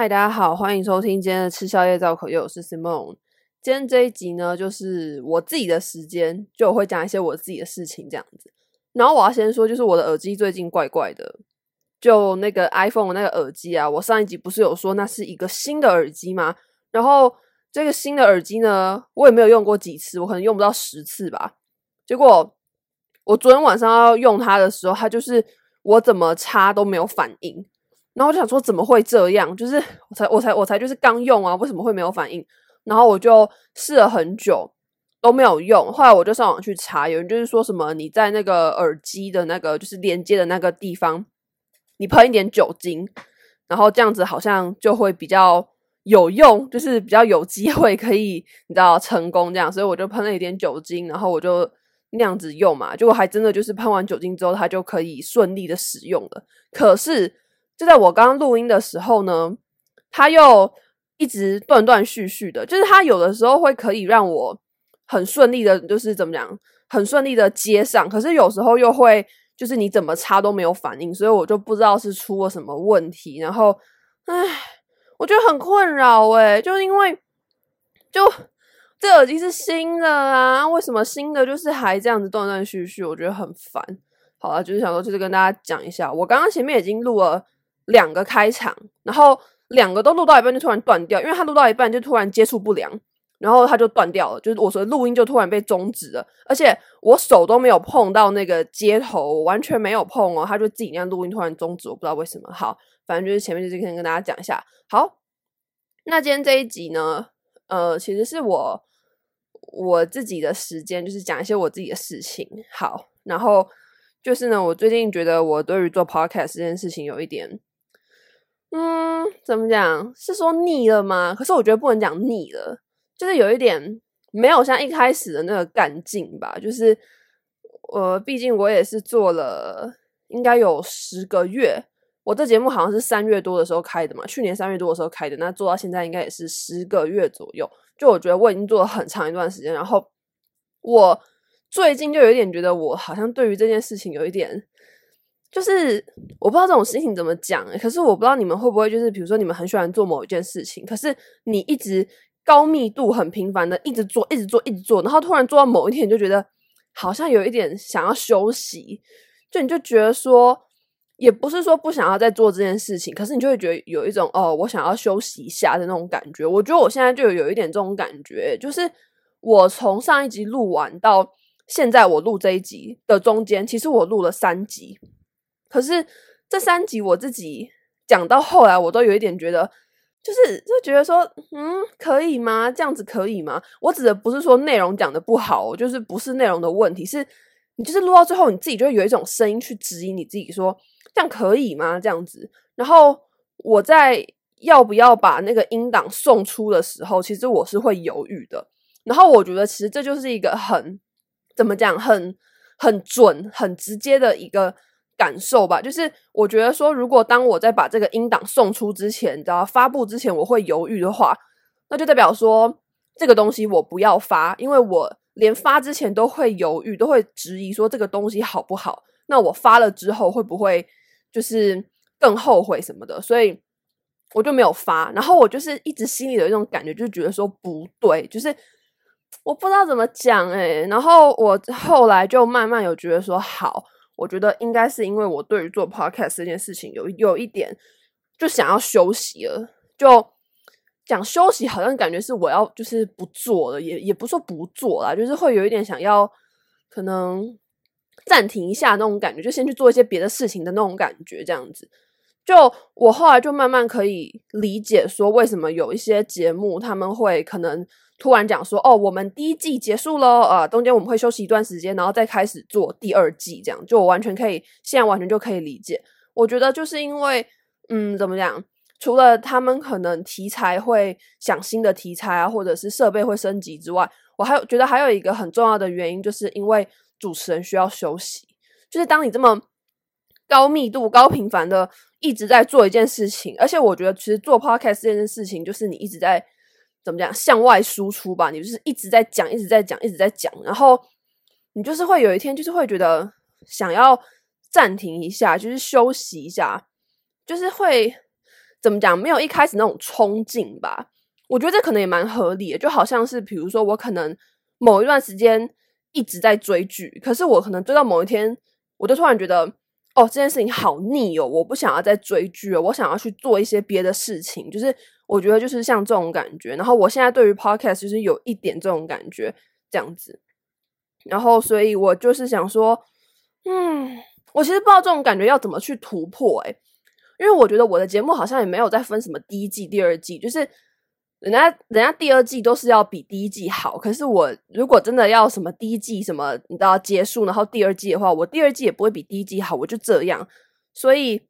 嗨，大家好，欢迎收听今天的吃宵夜造口业，我是 Simon。今天这一集呢，就是我自己的时间，就我会讲一些我自己的事情这样子。然后我要先说，就是我的耳机最近怪怪的，就那个 iPhone 那个耳机啊，我上一集不是有说那是一个新的耳机吗？然后这个新的耳机呢，我也没有用过几次，我可能用不到十次吧。结果我昨天晚上要用它的时候，它就是我怎么插都没有反应。然后我就想说，怎么会这样？就是我才我才我才就是刚用啊，为什么会没有反应？然后我就试了很久都没有用。后来我就上网去查，有人就是说什么你在那个耳机的那个就是连接的那个地方，你喷一点酒精，然后这样子好像就会比较有用，就是比较有机会可以你知道成功这样。所以我就喷了一点酒精，然后我就那样子用嘛，结果还真的就是喷完酒精之后，它就可以顺利的使用了。可是。就在我刚刚录音的时候呢，它又一直断断续续的，就是它有的时候会可以让我很顺利的，就是怎么讲，很顺利的接上，可是有时候又会就是你怎么插都没有反应，所以我就不知道是出了什么问题，然后，唉，我觉得很困扰诶，就是因为就这耳机是新的啊，为什么新的就是还这样子断断续续，我觉得很烦。好了，就是想说，就是跟大家讲一下，我刚刚前面已经录了。两个开场，然后两个都录到一半就突然断掉，因为他录到一半就突然接触不良，然后他就断掉了，就是我说录音就突然被终止了，而且我手都没有碰到那个接头，完全没有碰哦，他就自己那样录音突然终止，我不知道为什么。好，反正就是前面就是先跟大家讲一下。好，那今天这一集呢，呃，其实是我我自己的时间，就是讲一些我自己的事情。好，然后就是呢，我最近觉得我对于做 podcast 这件事情有一点。嗯，怎么讲？是说腻了吗？可是我觉得不能讲腻了，就是有一点没有像一开始的那个干劲吧。就是，呃，毕竟我也是做了应该有十个月，我这节目好像是三月多的时候开的嘛，去年三月多的时候开的，那做到现在应该也是十个月左右。就我觉得我已经做了很长一段时间，然后我最近就有点觉得我好像对于这件事情有一点。就是我不知道这种事情怎么讲，可是我不知道你们会不会就是，比如说你们很喜欢做某一件事情，可是你一直高密度、很频繁的一直做、一直做、一直做，然后突然做到某一天，你就觉得好像有一点想要休息，就你就觉得说，也不是说不想要再做这件事情，可是你就会觉得有一种哦，我想要休息一下的那种感觉。我觉得我现在就有一点这种感觉，就是我从上一集录完到现在，我录这一集的中间，其实我录了三集。可是这三集我自己讲到后来，我都有一点觉得，就是就觉得说，嗯，可以吗？这样子可以吗？我指的不是说内容讲的不好，就是不是内容的问题，是你就是录到最后，你自己就会有一种声音去指引你自己说，这样可以吗？这样子。然后我在要不要把那个音档送出的时候，其实我是会犹豫的。然后我觉得，其实这就是一个很怎么讲，很很准、很直接的一个。感受吧，就是我觉得说，如果当我在把这个音档送出之前，你知道发布之前，我会犹豫的话，那就代表说这个东西我不要发，因为我连发之前都会犹豫，都会质疑说这个东西好不好。那我发了之后会不会就是更后悔什么的？所以我就没有发。然后我就是一直心里有一种感觉，就觉得说不对，就是我不知道怎么讲欸。然后我后来就慢慢有觉得说好。我觉得应该是因为我对于做 podcast 这件事情有有一点就想要休息了，就讲休息好像感觉是我要就是不做了，也也不说不做啦，就是会有一点想要可能暂停一下那种感觉，就先去做一些别的事情的那种感觉，这样子。就我后来就慢慢可以理解说，为什么有一些节目他们会可能。突然讲说哦，我们第一季结束了，呃，中间我们会休息一段时间，然后再开始做第二季，这样就我完全可以，现在完全就可以理解。我觉得就是因为，嗯，怎么讲？除了他们可能题材会想新的题材啊，或者是设备会升级之外，我还有觉得还有一个很重要的原因，就是因为主持人需要休息。就是当你这么高密度、高频繁的一直在做一件事情，而且我觉得其实做 podcast 这件事情，就是你一直在。怎么讲？向外输出吧，你就是一直在讲，一直在讲，一直在讲，然后你就是会有一天，就是会觉得想要暂停一下，就是休息一下，就是会怎么讲，没有一开始那种冲劲吧。我觉得这可能也蛮合理的，就好像是比如说我可能某一段时间一直在追剧，可是我可能追到某一天，我就突然觉得哦，这件事情好腻哦，我不想要再追剧了，我想要去做一些别的事情。就是我觉得就是像这种感觉。然后我现在对于 podcast 就是有一点这种感觉，这样子。然后所以我就是想说，嗯，我其实不知道这种感觉要怎么去突破诶。因为我觉得我的节目好像也没有在分什么第一季、第二季，就是人家人家第二季都是要比第一季好。可是我如果真的要什么第一季什么你知道结束，然后第二季的话，我第二季也不会比第一季好，我就这样。所以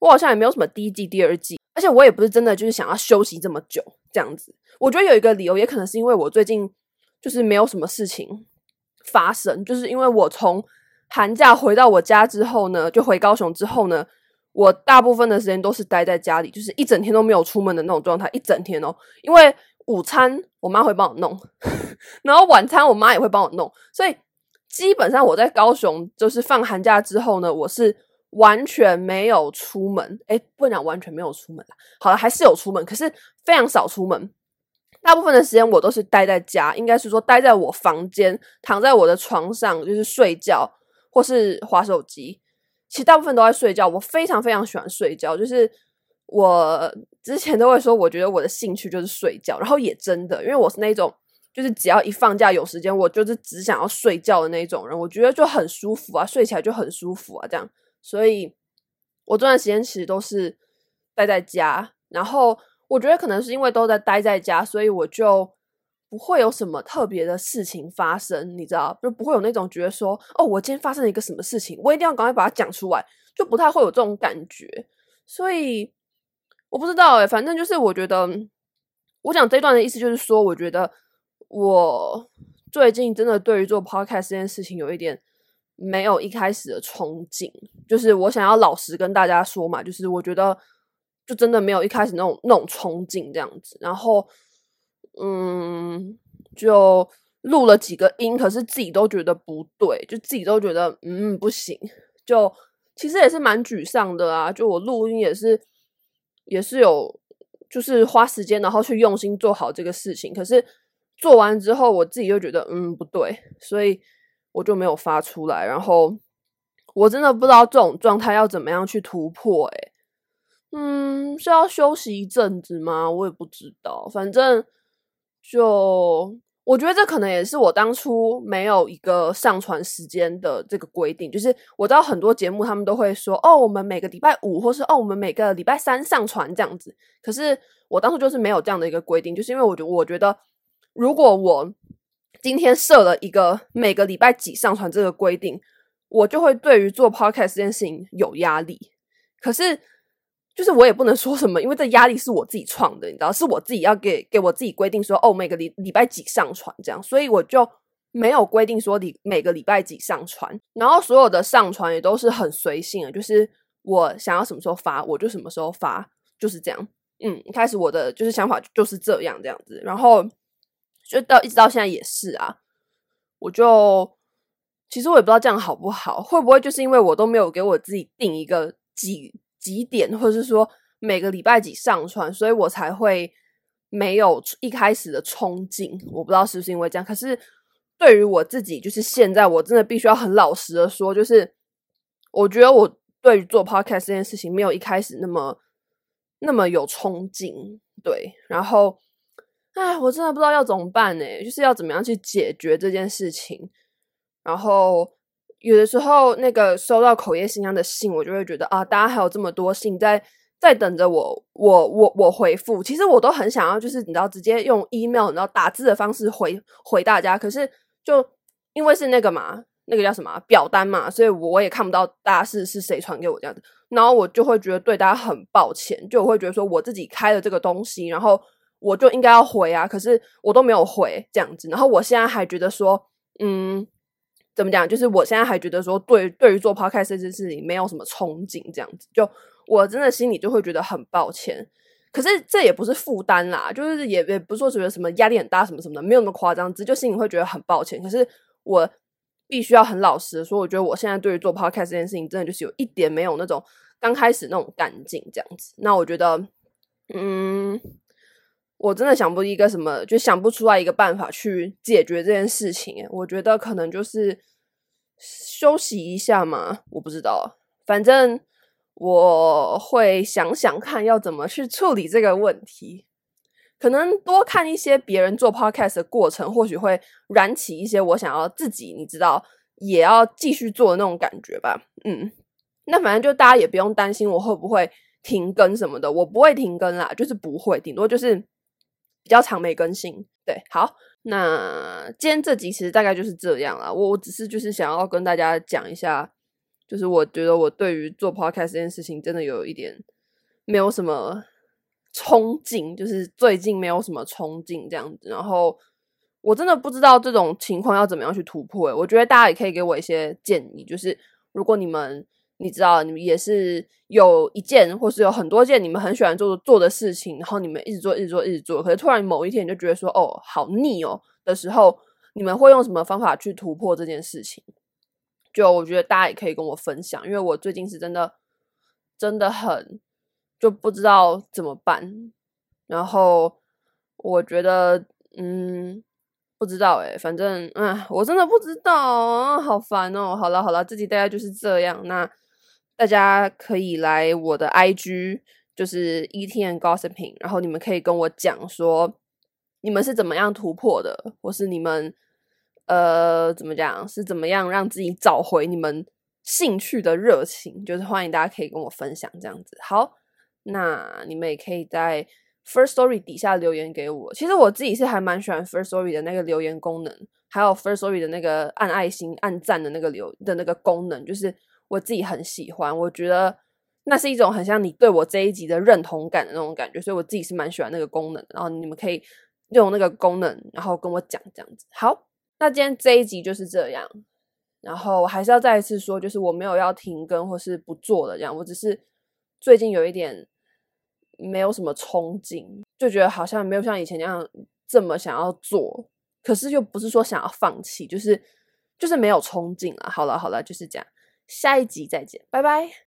我好像也没有什么第一季、第二季，而且我也不是真的就是想要休息这么久这样子。我觉得有一个理由，也可能是因为我最近就是没有什么事情发生，就是因为我从寒假回到我家之后呢，就回高雄之后呢。我大部分的时间都是待在家里，就是一整天都没有出门的那种状态，一整天哦。因为午餐我妈会帮我弄，然后晚餐我妈也会帮我弄，所以基本上我在高雄就是放寒假之后呢，我是完全没有出门。诶，不能讲完全没有出门，好了，还是有出门，可是非常少出门。大部分的时间我都是待在家，应该是说待在我房间，躺在我的床上，就是睡觉或是滑手机。其实大部分都在睡觉，我非常非常喜欢睡觉。就是我之前都会说，我觉得我的兴趣就是睡觉，然后也真的，因为我是那种就是只要一放假有时间，我就是只想要睡觉的那种人。我觉得就很舒服啊，睡起来就很舒服啊，这样。所以我这段时间其实都是待在家，然后我觉得可能是因为都在待在家，所以我就。不会有什么特别的事情发生，你知道，就不会有那种觉得说，哦，我今天发生了一个什么事情，我一定要赶快把它讲出来，就不太会有这种感觉。所以我不知道诶，反正就是我觉得，我讲这段的意思就是说，我觉得我最近真的对于做 podcast 这件事情有一点没有一开始的憧憬，就是我想要老实跟大家说嘛，就是我觉得就真的没有一开始那种那种憧憬这样子，然后。嗯，就录了几个音，可是自己都觉得不对，就自己都觉得嗯不行，就其实也是蛮沮丧的啊。就我录音也是也是有，就是花时间然后去用心做好这个事情，可是做完之后我自己又觉得嗯不对，所以我就没有发出来。然后我真的不知道这种状态要怎么样去突破，欸，诶，嗯，是要休息一阵子吗？我也不知道，反正。就我觉得这可能也是我当初没有一个上传时间的这个规定，就是我知道很多节目他们都会说哦，我们每个礼拜五，或是哦，我们每个礼拜三上传这样子。可是我当初就是没有这样的一个规定，就是因为我觉我觉得，如果我今天设了一个每个礼拜几上传这个规定，我就会对于做 podcast 这件事情有压力。可是。就是我也不能说什么，因为这压力是我自己创的，你知道，是我自己要给给我自己规定说，哦，每个礼礼拜几上传这样，所以我就没有规定说你每个礼拜几上传，然后所有的上传也都是很随性的，就是我想要什么时候发，我就什么时候发，就是这样。嗯，一开始我的就是想法就是这样这样子，然后就到一直到现在也是啊，我就其实我也不知道这样好不好，会不会就是因为我都没有给我自己定一个几。几点，或者是说每个礼拜几上传，所以我才会没有一开始的冲劲。我不知道是不是因为这样，可是对于我自己，就是现在我真的必须要很老实的说，就是我觉得我对于做 podcast 这件事情没有一开始那么那么有冲劲。对，然后，哎，我真的不知道要怎么办呢？就是要怎么样去解决这件事情，然后。有的时候，那个收到口业信箱的信，我就会觉得啊，大家还有这么多信在在等着我，我我我回复。其实我都很想要，就是你知道，直接用 email，你知道打字的方式回回大家。可是就因为是那个嘛，那个叫什么表单嘛，所以我也看不到大家是是谁传给我这样子。然后我就会觉得对大家很抱歉，就我会觉得说我自己开了这个东西，然后我就应该要回啊，可是我都没有回这样子。然后我现在还觉得说，嗯。怎么讲？就是我现在还觉得说对，对于做 podcast 这件事情没有什么憧憬，这样子，就我真的心里就会觉得很抱歉。可是这也不是负担啦，就是也也不是说觉得什么压力很大什么什么的，没有那么夸张，只就心里会觉得很抱歉。可是我必须要很老实的说，我觉得我现在对于做 podcast 这件事情，真的就是有一点没有那种刚开始那种干劲这样子。那我觉得嗯，我真的想不一个什么，就想不出来一个办法去解决这件事情。我觉得可能就是休息一下嘛，我不知道，反正我会想想看要怎么去处理这个问题。可能多看一些别人做 podcast 的过程，或许会燃起一些我想要自己，你知道，也要继续做的那种感觉吧。嗯，那反正就大家也不用担心我会不会停更什么的，我不会停更啦，就是不会，顶多就是比较长没更新。对，好，那今天这集其实大概就是这样啦。我我只是就是想要跟大家讲一下，就是我觉得我对于做 podcast 这件事情真的有一点没有什么。冲劲就是最近没有什么冲劲这样子，然后我真的不知道这种情况要怎么样去突破。我觉得大家也可以给我一些建议，就是如果你们你知道你们也是有一件或是有很多件你们很喜欢做做的事情，然后你们一直做一直做一直做，可是突然某一天你就觉得说哦好腻哦的时候，你们会用什么方法去突破这件事情？就我觉得大家也可以跟我分享，因为我最近是真的真的很。就不知道怎么办，然后我觉得，嗯，不知道诶，反正，嗯，我真的不知道啊，好烦哦。好了好了，这集大概就是这样。那大家可以来我的 IG，就是 ETN Gossiping，然后你们可以跟我讲说，你们是怎么样突破的，或是你们，呃，怎么讲，是怎么样让自己找回你们兴趣的热情，就是欢迎大家可以跟我分享这样子。好。那你们也可以在 First Story 底下留言给我。其实我自己是还蛮喜欢 First Story 的那个留言功能，还有 First Story 的那个按爱心、按赞的那个留的那个功能，就是我自己很喜欢。我觉得那是一种很像你对我这一集的认同感的那种感觉，所以我自己是蛮喜欢那个功能。然后你们可以用那个功能，然后跟我讲这样子。好，那今天这一集就是这样。然后我还是要再一次说，就是我没有要停更或是不做的这样，我只是最近有一点。没有什么冲劲，就觉得好像没有像以前那样这么想要做，可是又不是说想要放弃，就是就是没有冲劲了。好了好了，就是这样，下一集再见，拜拜。